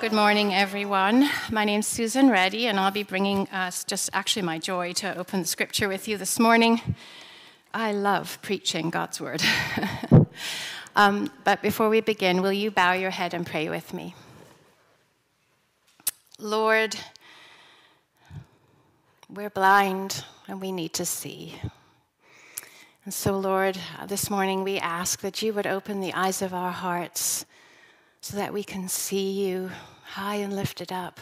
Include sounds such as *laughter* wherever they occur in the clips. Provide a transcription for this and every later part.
good morning, everyone. My name's Susan Reddy, and I'll be bringing us just actually my joy to open the scripture with you this morning. I love preaching God's word. *laughs* um, but before we begin, will you bow your head and pray with me? Lord, we're blind and we need to see. And so, Lord, this morning we ask that you would open the eyes of our hearts so that we can see you high and lifted up,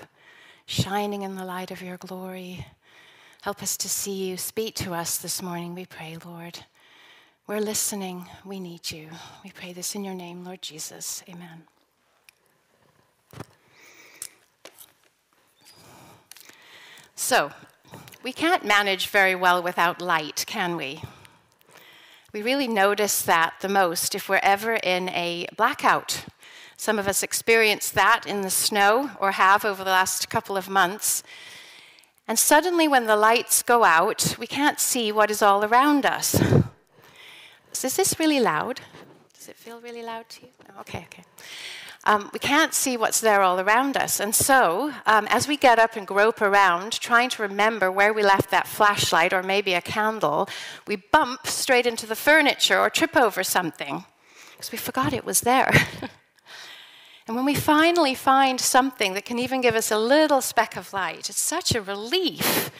shining in the light of your glory. Help us to see you. Speak to us this morning, we pray, Lord. We're listening. We need you. We pray this in your name, Lord Jesus. Amen. So, we can't manage very well without light, can we? We really notice that the most if we're ever in a blackout some of us experienced that in the snow or have over the last couple of months. And suddenly, when the lights go out, we can't see what is all around us. Is this really loud? Does it feel really loud to you? okay, okay. Um, we can't see what's there all around us. And so, um, as we get up and grope around, trying to remember where we left that flashlight or maybe a candle, we bump straight into the furniture or trip over something because we forgot it was there. *laughs* And when we finally find something that can even give us a little speck of light, it's such a relief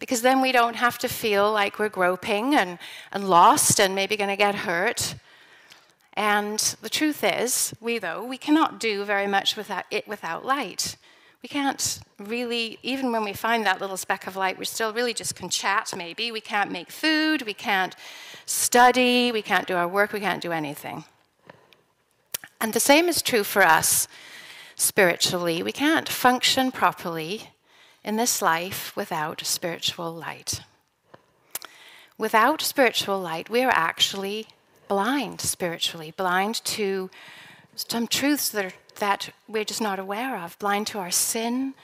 because then we don't have to feel like we're groping and, and lost and maybe going to get hurt. And the truth is, we though, we cannot do very much without it without light. We can't really, even when we find that little speck of light, we still really just can chat maybe. We can't make food, we can't study, we can't do our work, we can't do anything. And the same is true for us spiritually. We can't function properly in this life without spiritual light. Without spiritual light, we are actually blind spiritually, blind to some truths that, are, that we're just not aware of, blind to our sin,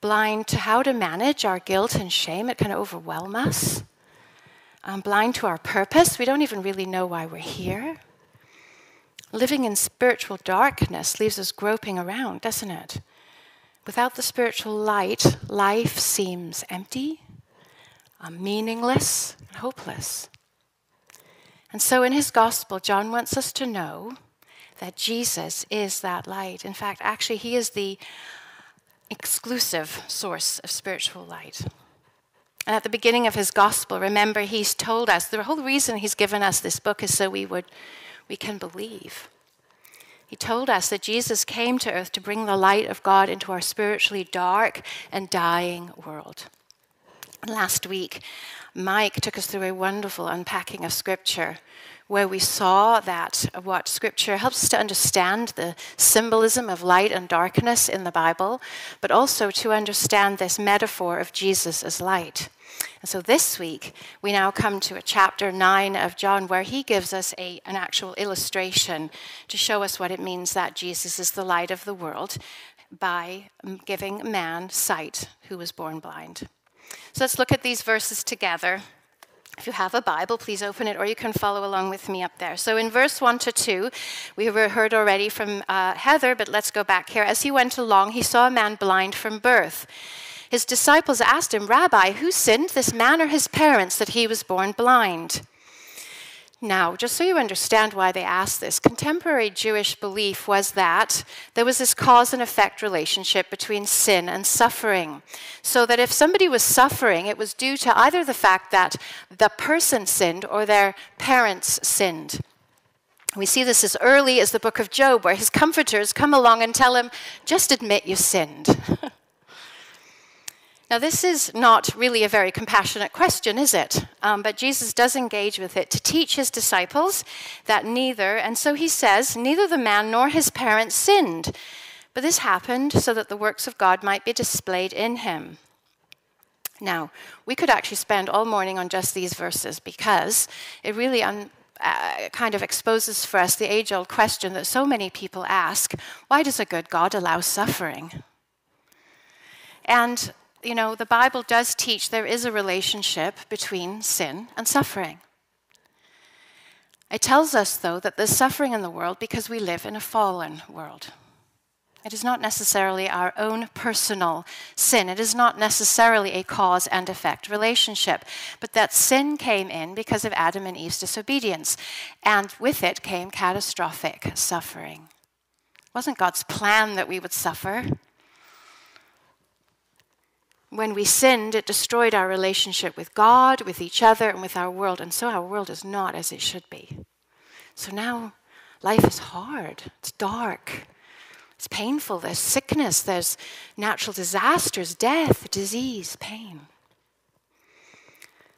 blind to how to manage our guilt and shame. It can overwhelm us. Um, blind to our purpose. We don't even really know why we're here. Living in spiritual darkness leaves us groping around, doesn't it? Without the spiritual light, life seems empty, uh, meaningless, and hopeless. And so in his gospel, John wants us to know that Jesus is that light. In fact, actually, he is the exclusive source of spiritual light. And at the beginning of his gospel, remember, he's told us the whole reason he's given us this book is so we would we can believe. He told us that Jesus came to earth to bring the light of God into our spiritually dark and dying world. Last week, Mike took us through a wonderful unpacking of Scripture where we saw that what Scripture helps us to understand the symbolism of light and darkness in the Bible, but also to understand this metaphor of Jesus as light. And so this week, we now come to a chapter 9 of John where he gives us a, an actual illustration to show us what it means that Jesus is the light of the world by giving man sight who was born blind. So let's look at these verses together. If you have a Bible, please open it, or you can follow along with me up there. So, in verse 1 to 2, we heard already from uh, Heather, but let's go back here. As he went along, he saw a man blind from birth. His disciples asked him, Rabbi, who sinned, this man or his parents, that he was born blind? Now, just so you understand why they asked this, contemporary Jewish belief was that there was this cause and effect relationship between sin and suffering. So that if somebody was suffering, it was due to either the fact that the person sinned or their parents sinned. We see this as early as the book of Job, where his comforters come along and tell him, just admit you sinned. *laughs* Now, this is not really a very compassionate question, is it? Um, but Jesus does engage with it to teach his disciples that neither, and so he says, neither the man nor his parents sinned. But this happened so that the works of God might be displayed in him. Now, we could actually spend all morning on just these verses because it really un- uh, kind of exposes for us the age old question that so many people ask why does a good God allow suffering? And you know, the Bible does teach there is a relationship between sin and suffering. It tells us, though, that there's suffering in the world because we live in a fallen world. It is not necessarily our own personal sin. It is not necessarily a cause and effect relationship, but that sin came in because of Adam and Eve's disobedience, and with it came catastrophic suffering. It wasn't God's plan that we would suffer. When we sinned, it destroyed our relationship with God, with each other, and with our world, and so our world is not as it should be. So now life is hard, it's dark, it's painful. There's sickness, there's natural disasters, death, disease, pain.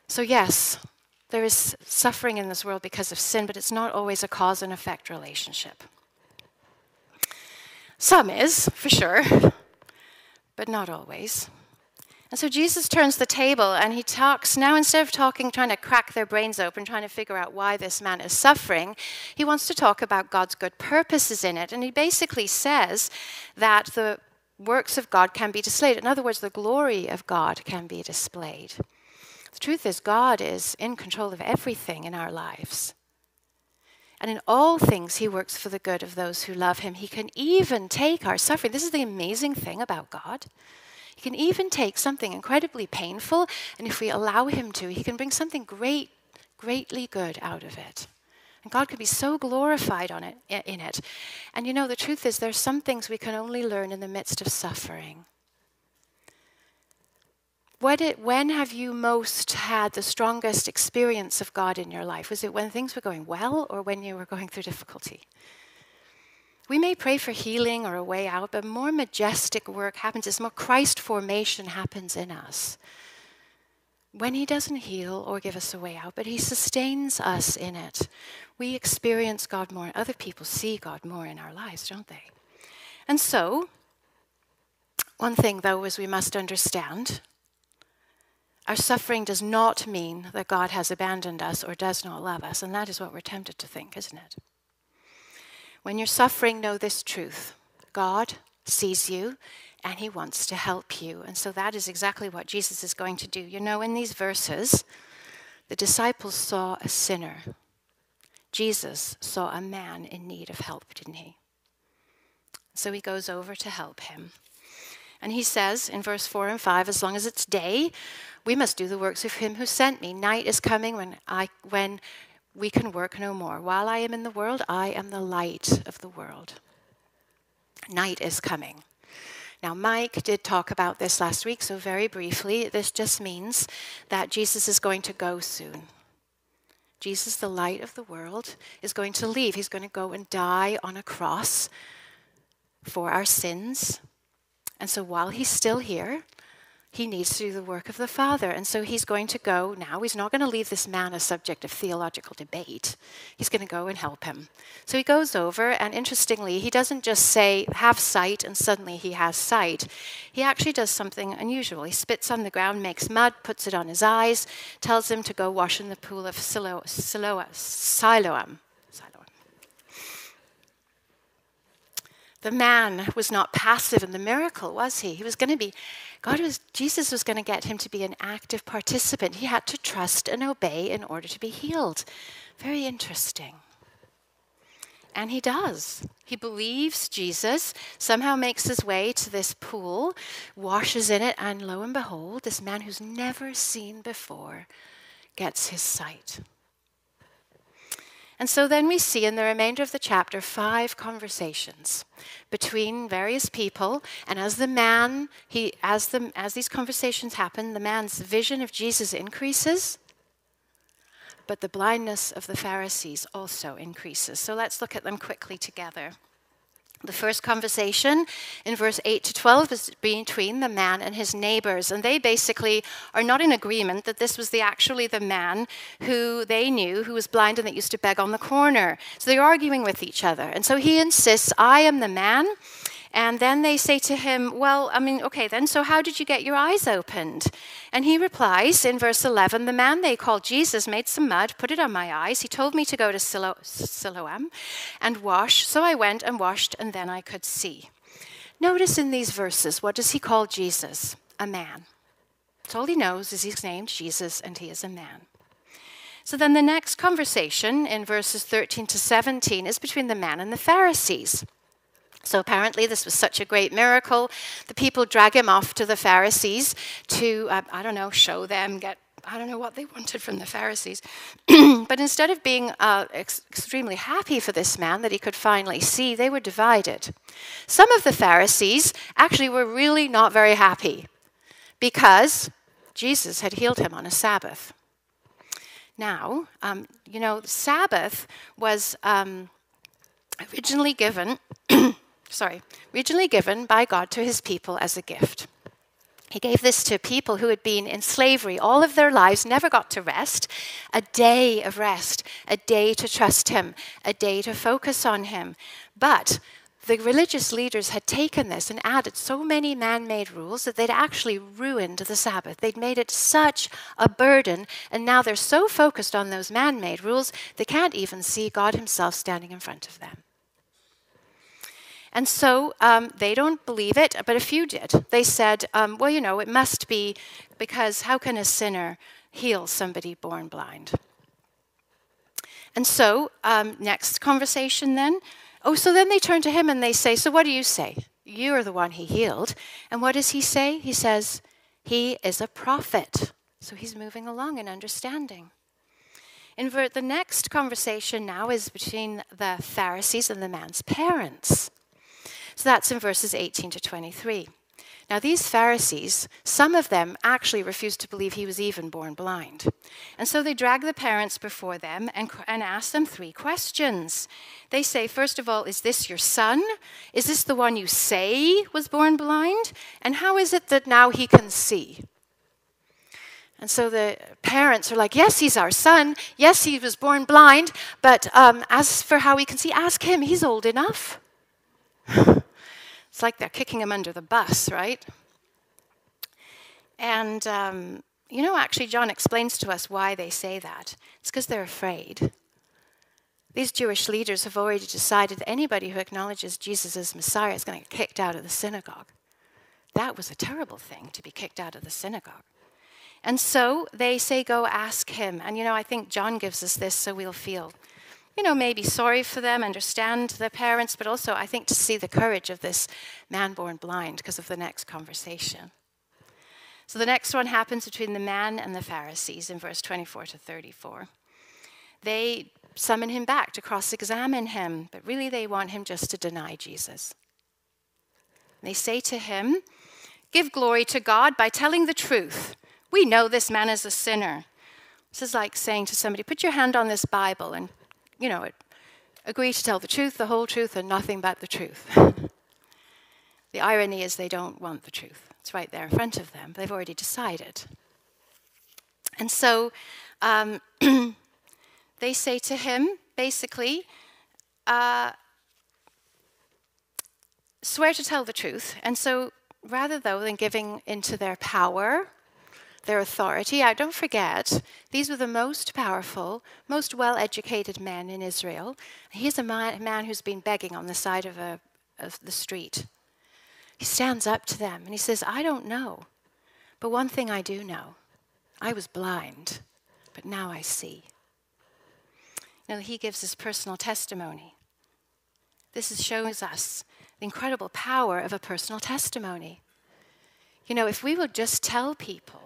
So, yes, there is suffering in this world because of sin, but it's not always a cause and effect relationship. Some is, for sure, but not always. And so Jesus turns the table and he talks. Now, instead of talking, trying to crack their brains open, trying to figure out why this man is suffering, he wants to talk about God's good purposes in it. And he basically says that the works of God can be displayed. In other words, the glory of God can be displayed. The truth is, God is in control of everything in our lives. And in all things, he works for the good of those who love him. He can even take our suffering. This is the amazing thing about God. He can even take something incredibly painful, and if we allow Him to, He can bring something great, greatly good out of it. And God can be so glorified on it, in it. And you know, the truth is, there's some things we can only learn in the midst of suffering. when have you most had the strongest experience of God in your life? Was it when things were going well or when you were going through difficulty? We may pray for healing or a way out, but more majestic work happens as more Christ formation happens in us. When He doesn't heal or give us a way out, but He sustains us in it, we experience God more. Other people see God more in our lives, don't they? And so, one thing though is we must understand our suffering does not mean that God has abandoned us or does not love us, and that is what we're tempted to think, isn't it? When you're suffering, know this truth God sees you and he wants to help you. And so that is exactly what Jesus is going to do. You know, in these verses, the disciples saw a sinner. Jesus saw a man in need of help, didn't he? So he goes over to help him. And he says in verse 4 and 5 as long as it's day, we must do the works of him who sent me. Night is coming when, I, when we can work no more. While I am in the world, I am the light of the world. Night is coming. Now, Mike did talk about this last week, so very briefly, this just means that Jesus is going to go soon. Jesus, the light of the world, is going to leave. He's going to go and die on a cross for our sins. And so while he's still here, he needs to do the work of the Father. And so he's going to go now. He's not going to leave this man a subject of theological debate. He's going to go and help him. So he goes over, and interestingly, he doesn't just say, have sight, and suddenly he has sight. He actually does something unusual. He spits on the ground, makes mud, puts it on his eyes, tells him to go wash in the pool of Siloam. Siloam. The man was not passive in the miracle, was he? He was going to be God was, Jesus was going to get him to be an active participant. He had to trust and obey in order to be healed. Very interesting. And he does. He believes Jesus, somehow makes his way to this pool, washes in it, and lo and behold, this man who's never seen before gets his sight. And so then we see in the remainder of the chapter five conversations between various people. And as the man, he, as, the, as these conversations happen, the man's vision of Jesus increases, but the blindness of the Pharisees also increases. So let's look at them quickly together. The first conversation in verse 8 to 12 is between the man and his neighbors. And they basically are not in agreement that this was the, actually the man who they knew who was blind and that used to beg on the corner. So they're arguing with each other. And so he insists, I am the man and then they say to him, Well, I mean, okay, then, so how did you get your eyes opened? And he replies in verse 11 The man they called Jesus made some mud, put it on my eyes. He told me to go to Silo- Siloam and wash. So I went and washed, and then I could see. Notice in these verses, what does he call Jesus? A man. That's all he knows is he's named Jesus, and he is a man. So then the next conversation in verses 13 to 17 is between the man and the Pharisees. So apparently, this was such a great miracle. The people drag him off to the Pharisees to, uh, I don't know, show them, get, I don't know what they wanted from the Pharisees. *clears throat* but instead of being uh, ex- extremely happy for this man that he could finally see, they were divided. Some of the Pharisees actually were really not very happy because Jesus had healed him on a Sabbath. Now, um, you know, Sabbath was um, originally given *clears throat* sorry, originally given by God to his people as a gift. He gave this to people who had been in slavery all of their lives, never got to rest. A day of rest, a day to trust Him, a day to focus on Him. But the religious leaders had taken this and added so many man made rules that they'd actually ruined the Sabbath. They'd made it such a burden, and now they're so focused on those man made rules, they can't even see God Himself standing in front of them. And so um, they don't believe it, but a few did. They said, um, well, you know, it must be because how can a sinner heal somebody born blind? And so, um, next conversation then. Oh, so then they turn to him and they say, So what do you say? You're the one he healed. And what does he say? He says, He is a prophet. So he's moving along in understanding. In the next conversation now is between the Pharisees and the man's parents. So that's in verses 18 to 23. Now, these Pharisees, some of them actually refused to believe he was even born blind. And so they drag the parents before them and, and ask them three questions. They say, first of all, is this your son? Is this the one you say was born blind? And how is it that now he can see? And so the parents are like, Yes, he's our son. Yes, he was born blind. But um, as for how he can see, ask him. He's old enough. *laughs* it's like they're kicking him under the bus, right? And, um, you know, actually, John explains to us why they say that. It's because they're afraid. These Jewish leaders have already decided that anybody who acknowledges Jesus as Messiah is going to get kicked out of the synagogue. That was a terrible thing to be kicked out of the synagogue. And so they say, Go ask him. And you know, I think John gives us this so we'll feel you know, maybe sorry for them, understand their parents, but also I think to see the courage of this man born blind because of the next conversation. So the next one happens between the man and the Pharisees in verse 24 to 34. They summon him back to cross examine him, but really they want him just to deny Jesus. They say to him, Give glory to God by telling the truth. We know this man is a sinner. This is like saying to somebody, Put your hand on this Bible and you know, agree to tell the truth, the whole truth, and nothing but the truth. *laughs* the irony is they don't want the truth. It's right there in front of them. They've already decided. And so um, *clears throat* they say to him, basically, uh, swear to tell the truth. And so rather though than giving into their power their authority. I don't forget, these were the most powerful, most well educated men in Israel. He's a man, man who's been begging on the side of, a, of the street. He stands up to them and he says, I don't know, but one thing I do know I was blind, but now I see. You know, he gives his personal testimony. This shows us the incredible power of a personal testimony. You know, if we would just tell people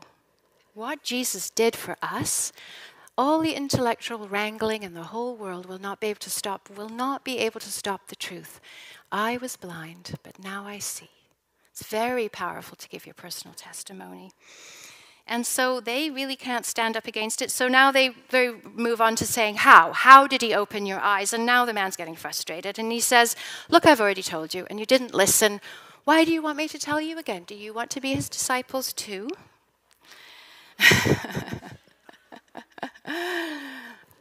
what Jesus did for us, all the intellectual wrangling in the whole world will not be able to stop, will not be able to stop the truth. I was blind, but now I see. It's very powerful to give your personal testimony. And so they really can't stand up against it. So now they, they move on to saying, How? How did he open your eyes? And now the man's getting frustrated. And he says, Look, I've already told you, and you didn't listen. Why do you want me to tell you again? Do you want to be his disciples too? *laughs*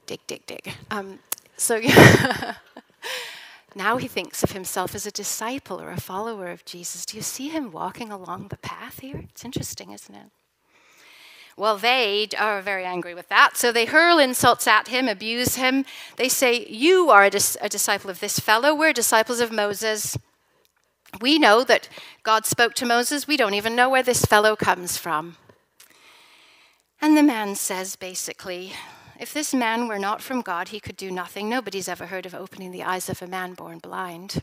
dig, dig, dig. Um, so *laughs* now he thinks of himself as a disciple or a follower of Jesus. Do you see him walking along the path here? It's interesting, isn't it? Well, they are very angry with that, so they hurl insults at him, abuse him. They say, You are a, dis- a disciple of this fellow, we're disciples of Moses. We know that God spoke to Moses, we don't even know where this fellow comes from. And the man says basically, if this man were not from God, he could do nothing. Nobody's ever heard of opening the eyes of a man born blind.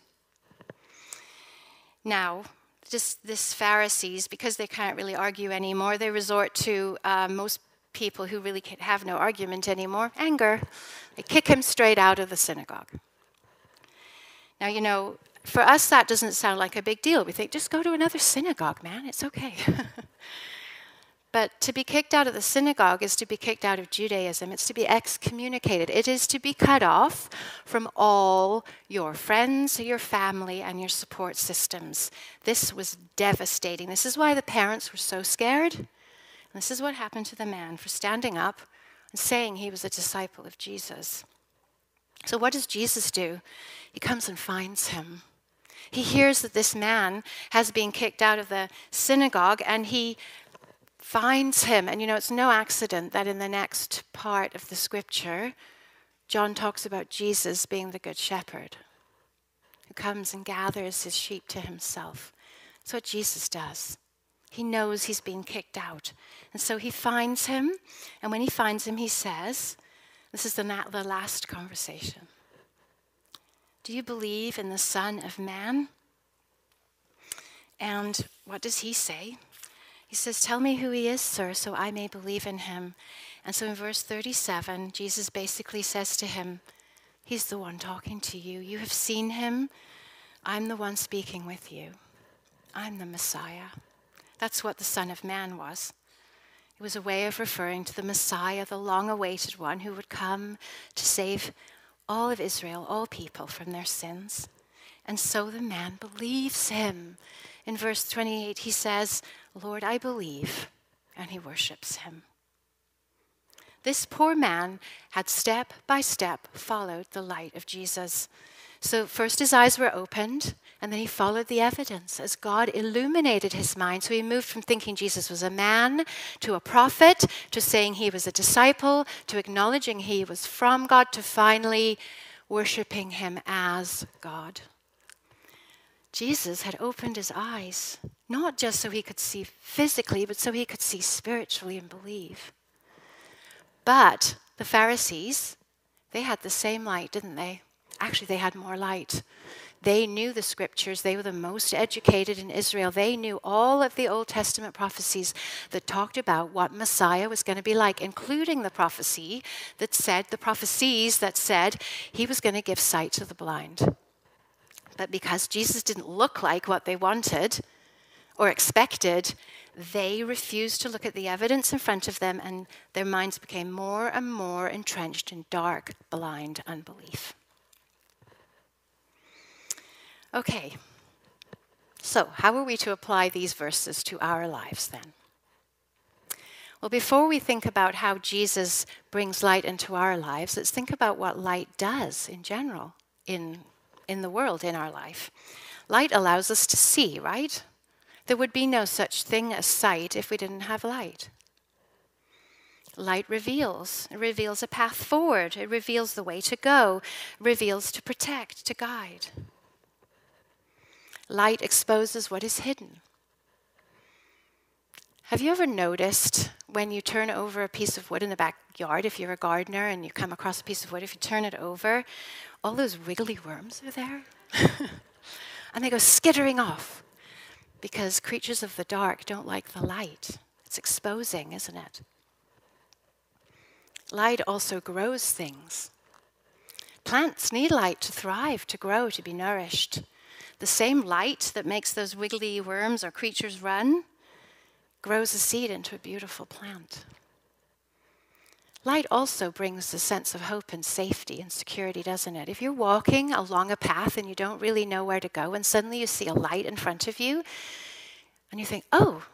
Now, just this Pharisees, because they can't really argue anymore, they resort to uh, most people who really have no argument anymore anger. They kick him straight out of the synagogue. Now, you know, for us, that doesn't sound like a big deal. We think, just go to another synagogue, man, it's okay. *laughs* but to be kicked out of the synagogue is to be kicked out of Judaism, it's to be excommunicated, it is to be cut off from all your friends, your family, and your support systems. This was devastating. This is why the parents were so scared. this is what happened to the man for standing up and saying he was a disciple of Jesus. So, what does Jesus do? He comes and finds him. He hears that this man has been kicked out of the synagogue and he finds him. And you know, it's no accident that in the next part of the scripture, John talks about Jesus being the good shepherd who comes and gathers his sheep to himself. That's what Jesus does. He knows he's been kicked out. And so he finds him. And when he finds him, he says, This is the, the last conversation. Do you believe in the Son of Man? And what does he say? He says, Tell me who he is, sir, so I may believe in him. And so in verse 37, Jesus basically says to him, He's the one talking to you. You have seen him. I'm the one speaking with you. I'm the Messiah. That's what the Son of Man was. It was a way of referring to the Messiah, the long awaited one who would come to save all of Israel, all people, from their sins. And so the man believes him. In verse 28, he says, Lord, I believe, and he worships him. This poor man had step by step followed the light of Jesus. So, first his eyes were opened, and then he followed the evidence as God illuminated his mind. So, he moved from thinking Jesus was a man to a prophet, to saying he was a disciple, to acknowledging he was from God, to finally worshiping him as God. Jesus had opened his eyes, not just so he could see physically, but so he could see spiritually and believe. But the Pharisees, they had the same light, didn't they? Actually, they had more light. They knew the scriptures. They were the most educated in Israel. They knew all of the Old Testament prophecies that talked about what Messiah was going to be like, including the prophecy that said, the prophecies that said he was going to give sight to the blind. But because Jesus didn't look like what they wanted or expected, they refused to look at the evidence in front of them, and their minds became more and more entrenched in dark, blind unbelief. Okay, so how are we to apply these verses to our lives then? Well, before we think about how Jesus brings light into our lives, let's think about what light does in general in, in the world, in our life. Light allows us to see, right? There would be no such thing as sight if we didn't have light. Light reveals. It reveals a path forward. It reveals the way to go. It reveals to protect, to guide. Light exposes what is hidden. Have you ever noticed when you turn over a piece of wood in the backyard, if you're a gardener and you come across a piece of wood, if you turn it over, all those wiggly worms are there? *laughs* and they go skittering off because creatures of the dark don't like the light. It's exposing, isn't it? Light also grows things. Plants need light to thrive, to grow, to be nourished. The same light that makes those wiggly worms or creatures run grows a seed into a beautiful plant. Light also brings a sense of hope and safety and security, doesn't it? If you're walking along a path and you don't really know where to go, and suddenly you see a light in front of you, and you think, oh,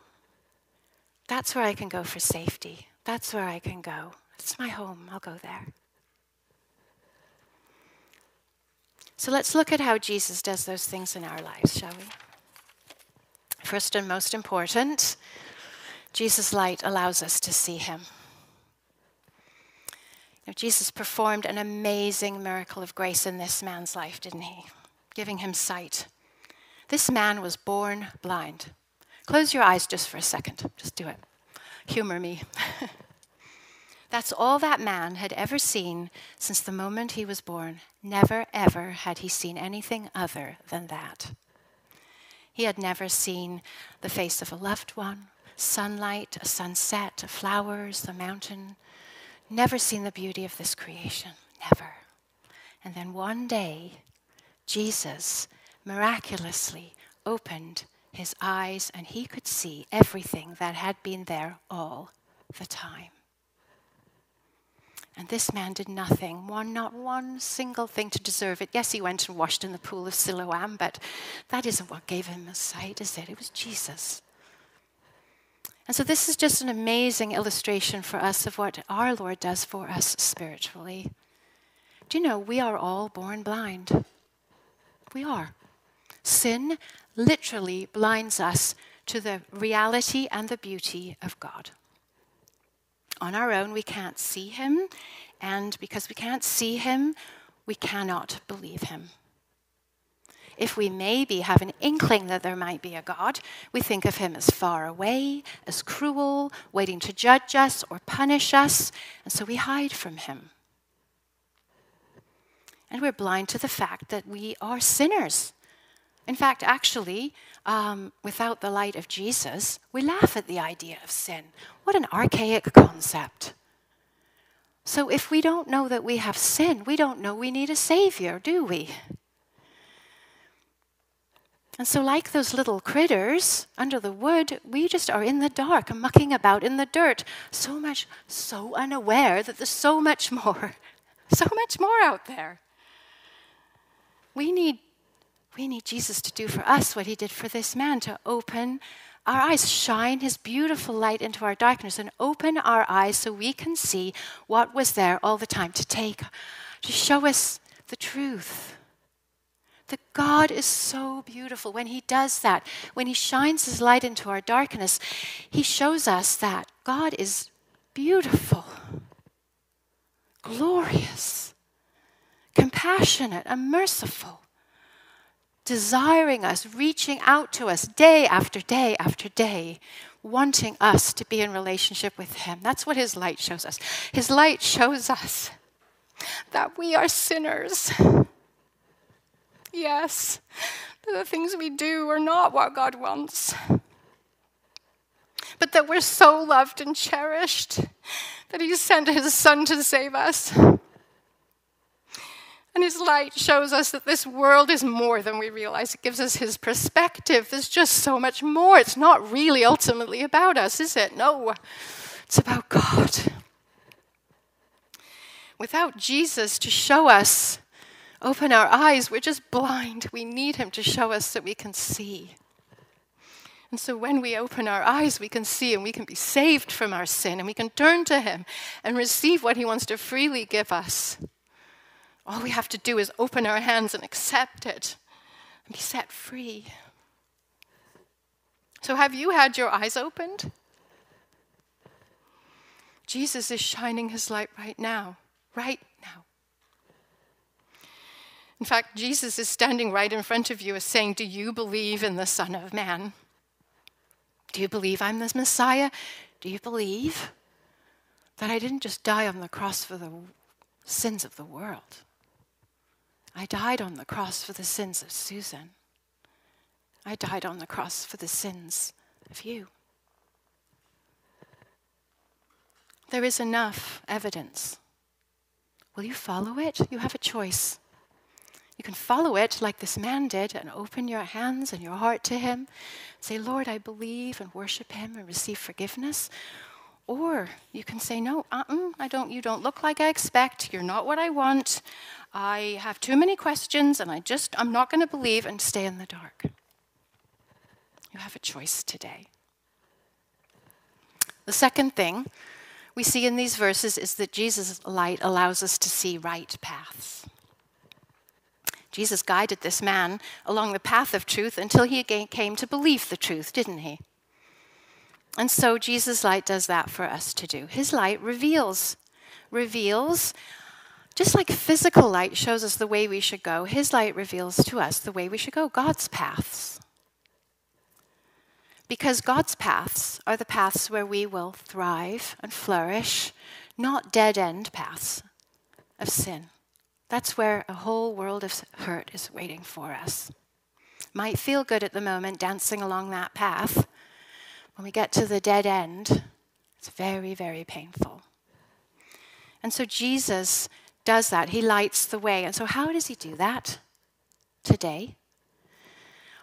that's where I can go for safety. That's where I can go. It's my home. I'll go there. So let's look at how Jesus does those things in our lives, shall we? First and most important, Jesus' light allows us to see him. Know, Jesus performed an amazing miracle of grace in this man's life, didn't he? Giving him sight. This man was born blind. Close your eyes just for a second. Just do it. Humor me. *laughs* That's all that man had ever seen since the moment he was born. Never, ever had he seen anything other than that. He had never seen the face of a loved one, sunlight, a sunset, flowers, the mountain. Never seen the beauty of this creation. Never. And then one day, Jesus miraculously opened his eyes and he could see everything that had been there all the time. And this man did nothing, one, not one single thing to deserve it. Yes, he went and washed in the pool of Siloam, but that isn't what gave him a sight, is it? It was Jesus. And so, this is just an amazing illustration for us of what our Lord does for us spiritually. Do you know we are all born blind? We are. Sin literally blinds us to the reality and the beauty of God on our own, we can't see him. And because we can't see him, we cannot believe him. If we maybe have an inkling that there might be a God, we think of him as far away, as cruel, waiting to judge us or punish us, and so we hide from him. And we're blind to the fact that we are sinners. In fact, actually, um, without the light of Jesus, we laugh at the idea of sin. What an archaic concept. So, if we don't know that we have sin, we don't know we need a Savior, do we? And so, like those little critters under the wood, we just are in the dark, mucking about in the dirt, so much, so unaware that there's so much more, *laughs* so much more out there. We need we need Jesus to do for us what he did for this man to open our eyes, shine his beautiful light into our darkness, and open our eyes so we can see what was there all the time to take, to show us the truth. That God is so beautiful. When He does that, when He shines His light into our darkness, He shows us that God is beautiful, glorious, compassionate, and merciful desiring us, reaching out to us day after day after day, wanting us to be in relationship with Him. That's what His light shows us. His light shows us that we are sinners. Yes, that the things we do are not what God wants. But that we're so loved and cherished that He sent His Son to save us. And his light shows us that this world is more than we realize. It gives us his perspective. There's just so much more. It's not really ultimately about us, is it? No, it's about God. Without Jesus to show us, open our eyes, we're just blind. We need him to show us so we can see. And so when we open our eyes, we can see and we can be saved from our sin and we can turn to him and receive what he wants to freely give us. All we have to do is open our hands and accept it and be set free. So, have you had your eyes opened? Jesus is shining his light right now, right. In fact, Jesus is standing right in front of you, is saying, Do you believe in the Son of Man? Do you believe I'm the Messiah? Do you believe that I didn't just die on the cross for the sins of the world? I died on the cross for the sins of Susan. I died on the cross for the sins of you. There is enough evidence. Will you follow it? You have a choice. You can follow it like this man did and open your hands and your heart to him. Say, Lord, I believe and worship him and receive forgiveness. Or you can say, No, uh-uh, I don't, you don't look like I expect. You're not what I want. I have too many questions and I just, I'm not going to believe and stay in the dark. You have a choice today. The second thing we see in these verses is that Jesus' light allows us to see right paths. Jesus guided this man along the path of truth until he came to believe the truth, didn't he? And so Jesus' light does that for us to do. His light reveals, reveals, just like physical light shows us the way we should go, his light reveals to us the way we should go, God's paths. Because God's paths are the paths where we will thrive and flourish, not dead end paths of sin. That's where a whole world of hurt is waiting for us. Might feel good at the moment dancing along that path. When we get to the dead end, it's very, very painful. And so Jesus does that. He lights the way. And so, how does he do that today?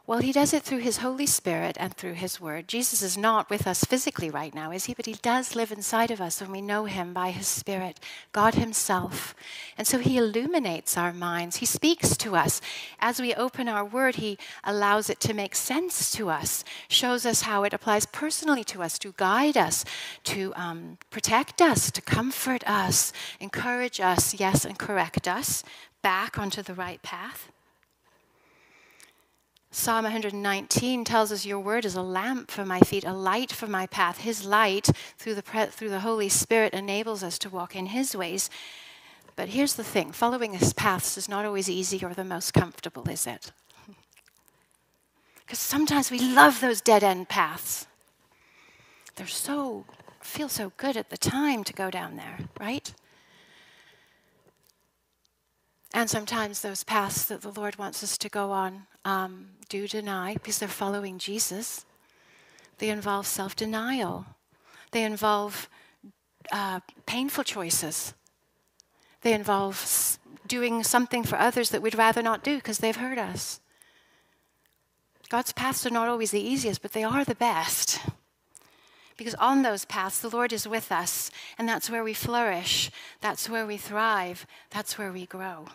Well, he does it through his Holy Spirit and through his word. Jesus is not with us physically right now, is he? But he does live inside of us when we know him by his Spirit, God himself. And so he illuminates our minds. He speaks to us. As we open our word, he allows it to make sense to us, shows us how it applies personally to us, to guide us, to um, protect us, to comfort us, encourage us, yes, and correct us back onto the right path. Psalm 119 tells us, Your word is a lamp for my feet, a light for my path. His light through the, through the Holy Spirit enables us to walk in His ways. But here's the thing following His paths is not always easy or the most comfortable, is it? *laughs* Because sometimes we love those dead end paths. They're so, feel so good at the time to go down there, right? And sometimes those paths that the Lord wants us to go on um, do deny because they're following Jesus. They involve self denial, they involve uh, painful choices, they involve doing something for others that we'd rather not do because they've hurt us. God's paths are not always the easiest, but they are the best. Because on those paths, the Lord is with us, and that's where we flourish, that's where we thrive, that's where we grow.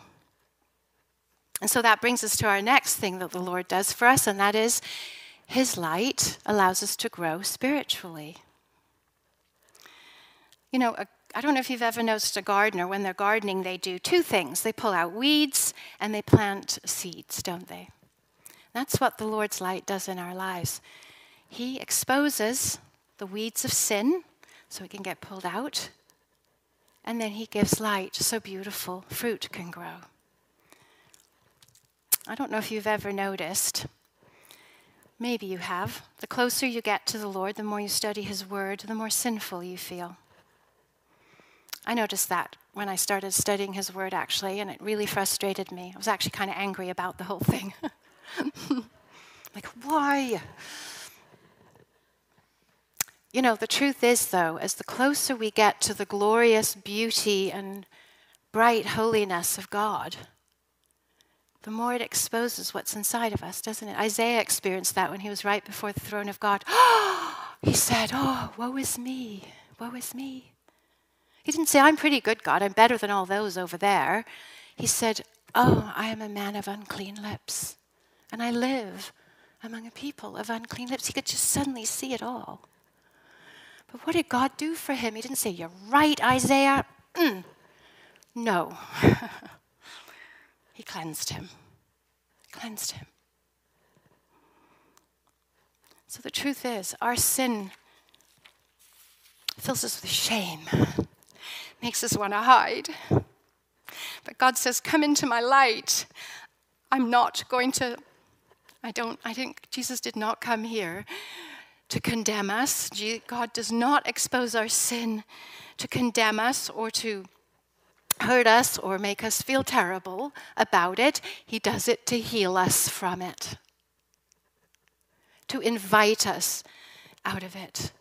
And so that brings us to our next thing that the Lord does for us, and that is His light allows us to grow spiritually. You know, I don't know if you've ever noticed a gardener, when they're gardening, they do two things they pull out weeds and they plant seeds, don't they? That's what the Lord's light does in our lives. He exposes the weeds of sin so it can get pulled out, and then He gives light so beautiful fruit can grow. I don't know if you've ever noticed. Maybe you have. The closer you get to the Lord, the more you study His Word, the more sinful you feel. I noticed that when I started studying His Word, actually, and it really frustrated me. I was actually kind of angry about the whole thing. *laughs* like, why? You know, the truth is, though, as the closer we get to the glorious beauty and bright holiness of God, the more it exposes what's inside of us, doesn't it? Isaiah experienced that when he was right before the throne of God. *gasps* he said, Oh, woe is me, woe is me. He didn't say, I'm pretty good, God, I'm better than all those over there. He said, Oh, I am a man of unclean lips, and I live among a people of unclean lips. He could just suddenly see it all. But what did God do for him? He didn't say, You're right, Isaiah. Mm. No. *laughs* He cleansed him. Cleansed him. So the truth is, our sin fills us with shame, makes us want to hide. But God says, Come into my light. I'm not going to, I don't, I think Jesus did not come here to condemn us. God does not expose our sin to condemn us or to hurt us or make us feel terrible about it. He does it to heal us from it, to invite us out of it,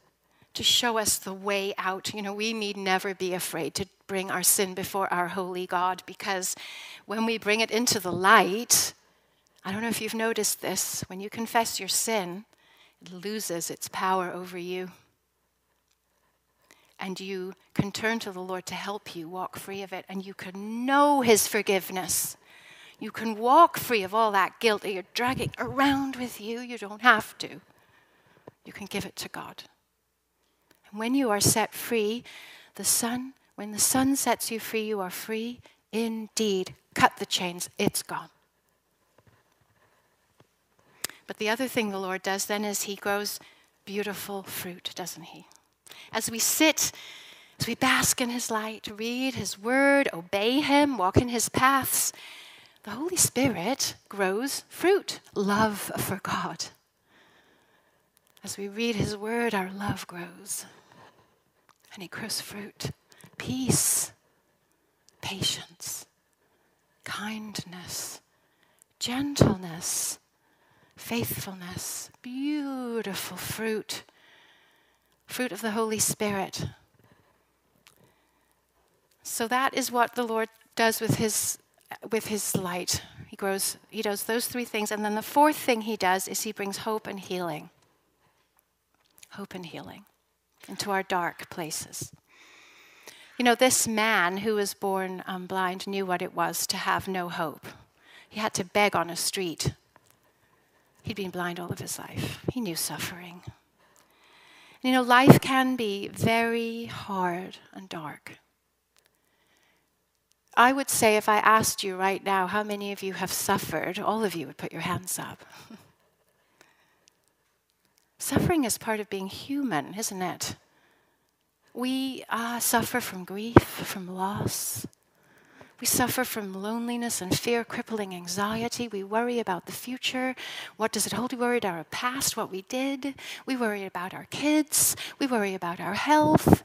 to show us the way out. You know, we need never be afraid to bring our sin before our holy God because when we bring it into the light, I don't know if you've noticed this, when you confess your sin, it loses its power over you and you can turn to the Lord to help you walk free of it, and you can know His forgiveness. You can walk free of all that guilt that you're dragging around with you. You don't have to. You can give it to God. And when you are set free, the Son, when the Son sets you free, you are free indeed. Cut the chains, it's gone. But the other thing the Lord does then is He grows beautiful fruit, doesn't He? As we sit, as we bask in His light, read His word, obey Him, walk in His paths, the Holy Spirit grows fruit, love for God. As we read His word, our love grows. And He grows fruit, peace, patience, kindness, gentleness, faithfulness, beautiful fruit, fruit of the Holy Spirit. So that is what the Lord does with his with his light. He grows he does those three things and then the fourth thing he does is he brings hope and healing. Hope and healing into our dark places. You know, this man who was born um, blind knew what it was to have no hope. He had to beg on a street. He'd been blind all of his life. He knew suffering. You know, life can be very hard and dark. I would say if I asked you right now how many of you have suffered, all of you would put your hands up. *laughs* Suffering is part of being human, isn't it? We uh, suffer from grief, from loss. We suffer from loneliness and fear, crippling anxiety. We worry about the future. What does it hold? We worry about our past, what we did. We worry about our kids. We worry about our health.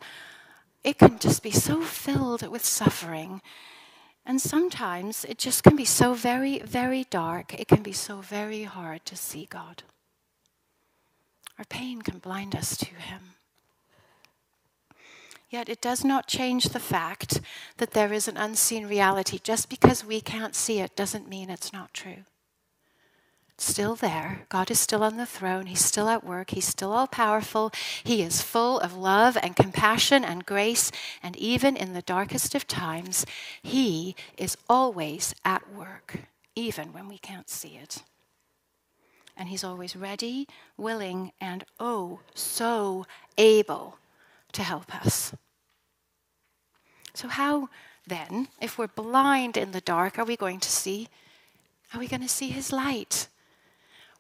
It can just be so filled with suffering. And sometimes it just can be so very, very dark. It can be so very hard to see God. Our pain can blind us to Him. Yet it does not change the fact that there is an unseen reality. Just because we can't see it doesn't mean it's not true. It's still there. God is still on the throne. He's still at work. He's still all powerful. He is full of love and compassion and grace. And even in the darkest of times, He is always at work, even when we can't see it. And He's always ready, willing, and oh, so able to help us. So, how then, if we're blind in the dark, are we going to see? Are we going to see his light?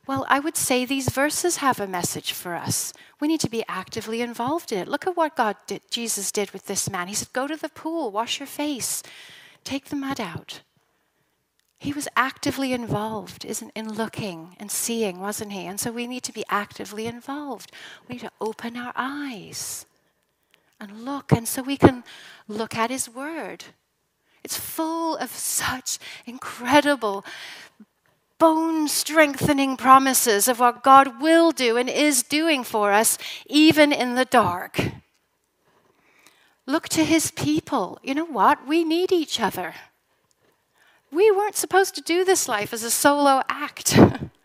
Well, I would say these verses have a message for us. We need to be actively involved in it. Look at what God did, Jesus did with this man. He said, Go to the pool, wash your face, take the mud out. He was actively involved isn't in looking and seeing, wasn't he? And so we need to be actively involved. We need to open our eyes and look. And so we can look at His Word. It's full of such incredible, bone strengthening promises of what God will do and is doing for us, even in the dark. Look to His people. You know what? We need each other. We weren't supposed to do this life as a solo act. *laughs*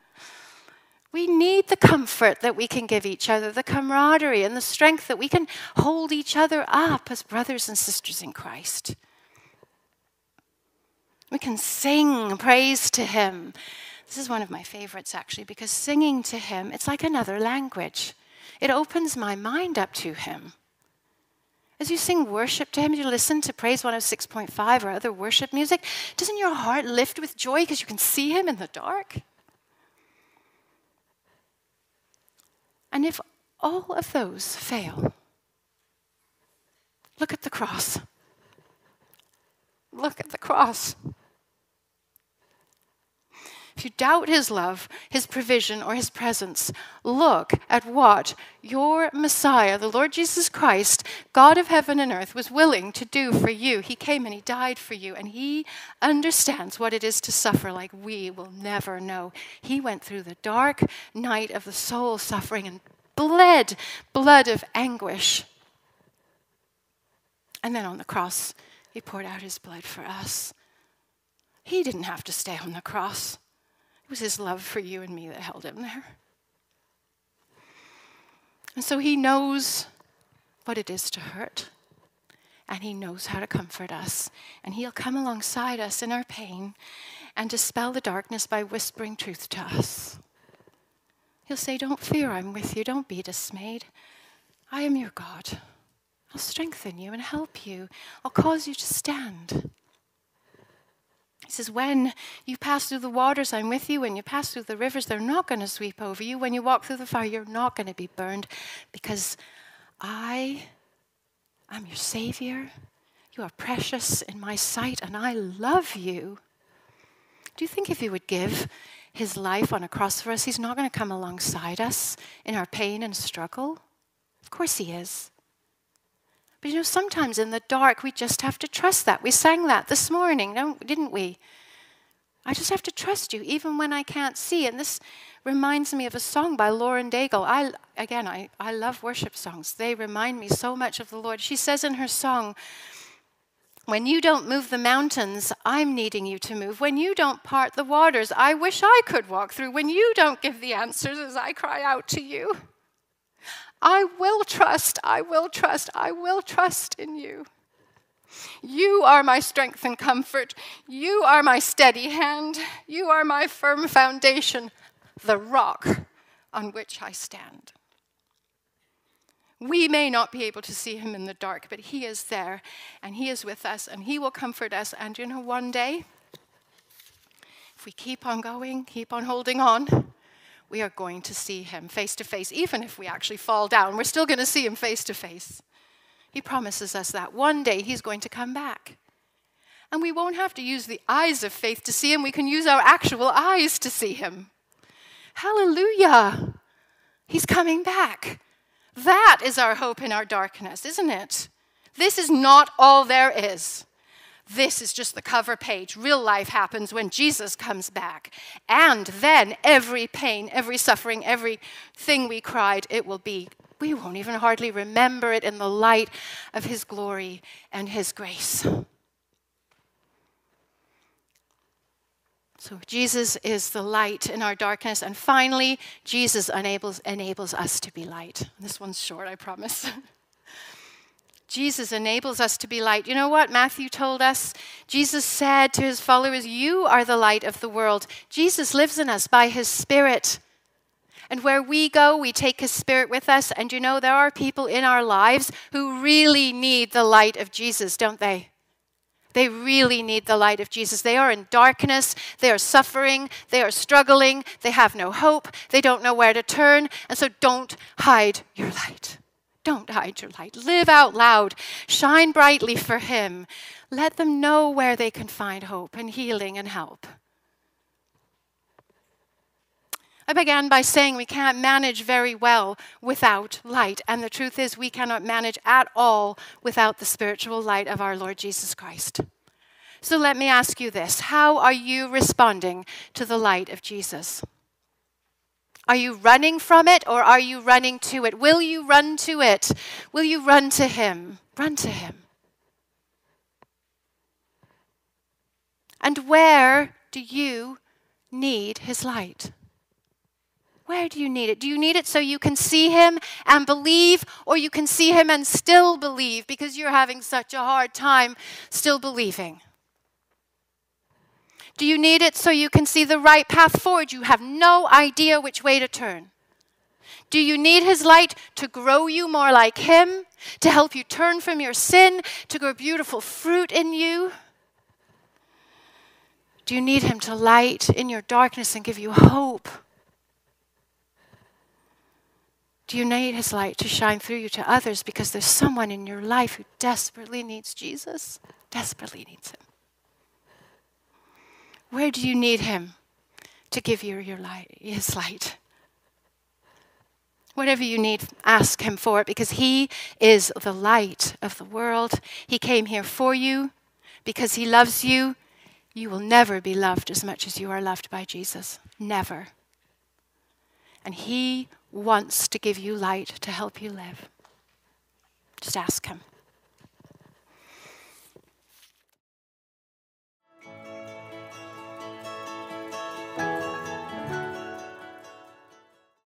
We need the comfort that we can give each other, the camaraderie and the strength that we can hold each other up as brothers and sisters in Christ. We can sing praise to Him. This is one of my favorites, actually, because singing to Him, it's like another language. It opens my mind up to Him. As you sing worship to Him, you listen to Praise 106.5 or other worship music, doesn't your heart lift with joy because you can see Him in the dark? And if all of those fail, look at the cross. Look at the cross. If you doubt his love, his provision, or his presence, look at what your Messiah, the Lord Jesus Christ, God of heaven and earth, was willing to do for you. He came and he died for you, and he understands what it is to suffer like we will never know. He went through the dark night of the soul suffering and bled blood of anguish. And then on the cross, he poured out his blood for us. He didn't have to stay on the cross. It was his love for you and me that held him there. And so he knows what it is to hurt, and he knows how to comfort us. And he'll come alongside us in our pain and dispel the darkness by whispering truth to us. He'll say, Don't fear, I'm with you. Don't be dismayed. I am your God. I'll strengthen you and help you. I'll cause you to stand. He says, When you pass through the waters, I'm with you. When you pass through the rivers, they're not going to sweep over you. When you walk through the fire, you're not going to be burned because I am your Savior. You are precious in my sight, and I love you. Do you think if He would give His life on a cross for us, He's not going to come alongside us in our pain and struggle? Of course He is. But you know, sometimes in the dark, we just have to trust that. We sang that this morning, didn't we? I just have to trust you, even when I can't see. And this reminds me of a song by Lauren Daigle. I, again, I, I love worship songs. They remind me so much of the Lord. She says in her song, When you don't move the mountains, I'm needing you to move. When you don't part the waters, I wish I could walk through. When you don't give the answers as I cry out to you, I will trust, I will trust, I will trust in you. You are my strength and comfort. You are my steady hand. You are my firm foundation, the rock on which I stand. We may not be able to see him in the dark, but he is there and he is with us and he will comfort us. And you know, one day, if we keep on going, keep on holding on, we are going to see him face to face. Even if we actually fall down, we're still going to see him face to face. He promises us that one day he's going to come back. And we won't have to use the eyes of faith to see him, we can use our actual eyes to see him. Hallelujah! He's coming back. That is our hope in our darkness, isn't it? This is not all there is. This is just the cover page. Real life happens when Jesus comes back. And then every pain, every suffering, everything we cried, it will be we won't even hardly remember it in the light of His glory and His grace. So, Jesus is the light in our darkness. And finally, Jesus enables, enables us to be light. This one's short, I promise. *laughs* Jesus enables us to be light. You know what Matthew told us? Jesus said to his followers, You are the light of the world. Jesus lives in us by his Spirit. And where we go, we take His Spirit with us. And you know, there are people in our lives who really need the light of Jesus, don't they? They really need the light of Jesus. They are in darkness. They are suffering. They are struggling. They have no hope. They don't know where to turn. And so don't hide your light. Don't hide your light. Live out loud. Shine brightly for Him. Let them know where they can find hope and healing and help. I began by saying we can't manage very well without light. And the truth is, we cannot manage at all without the spiritual light of our Lord Jesus Christ. So let me ask you this How are you responding to the light of Jesus? Are you running from it or are you running to it? Will you run to it? Will you run to Him? Run to Him. And where do you need His light? Where do you need it? Do you need it so you can see him and believe, or you can see him and still believe because you're having such a hard time still believing? Do you need it so you can see the right path forward? You have no idea which way to turn. Do you need His light to grow you more like Him, to help you turn from your sin, to grow beautiful fruit in you? Do you need Him to light in your darkness and give you hope? Do you need His light to shine through you to others because there's someone in your life who desperately needs Jesus? Desperately needs Him. Where do you need Him to give you your light, His light? Whatever you need, ask Him for it because He is the light of the world. He came here for you because He loves you. You will never be loved as much as you are loved by Jesus. Never. And He wants to give you light to help you live. Just ask Him.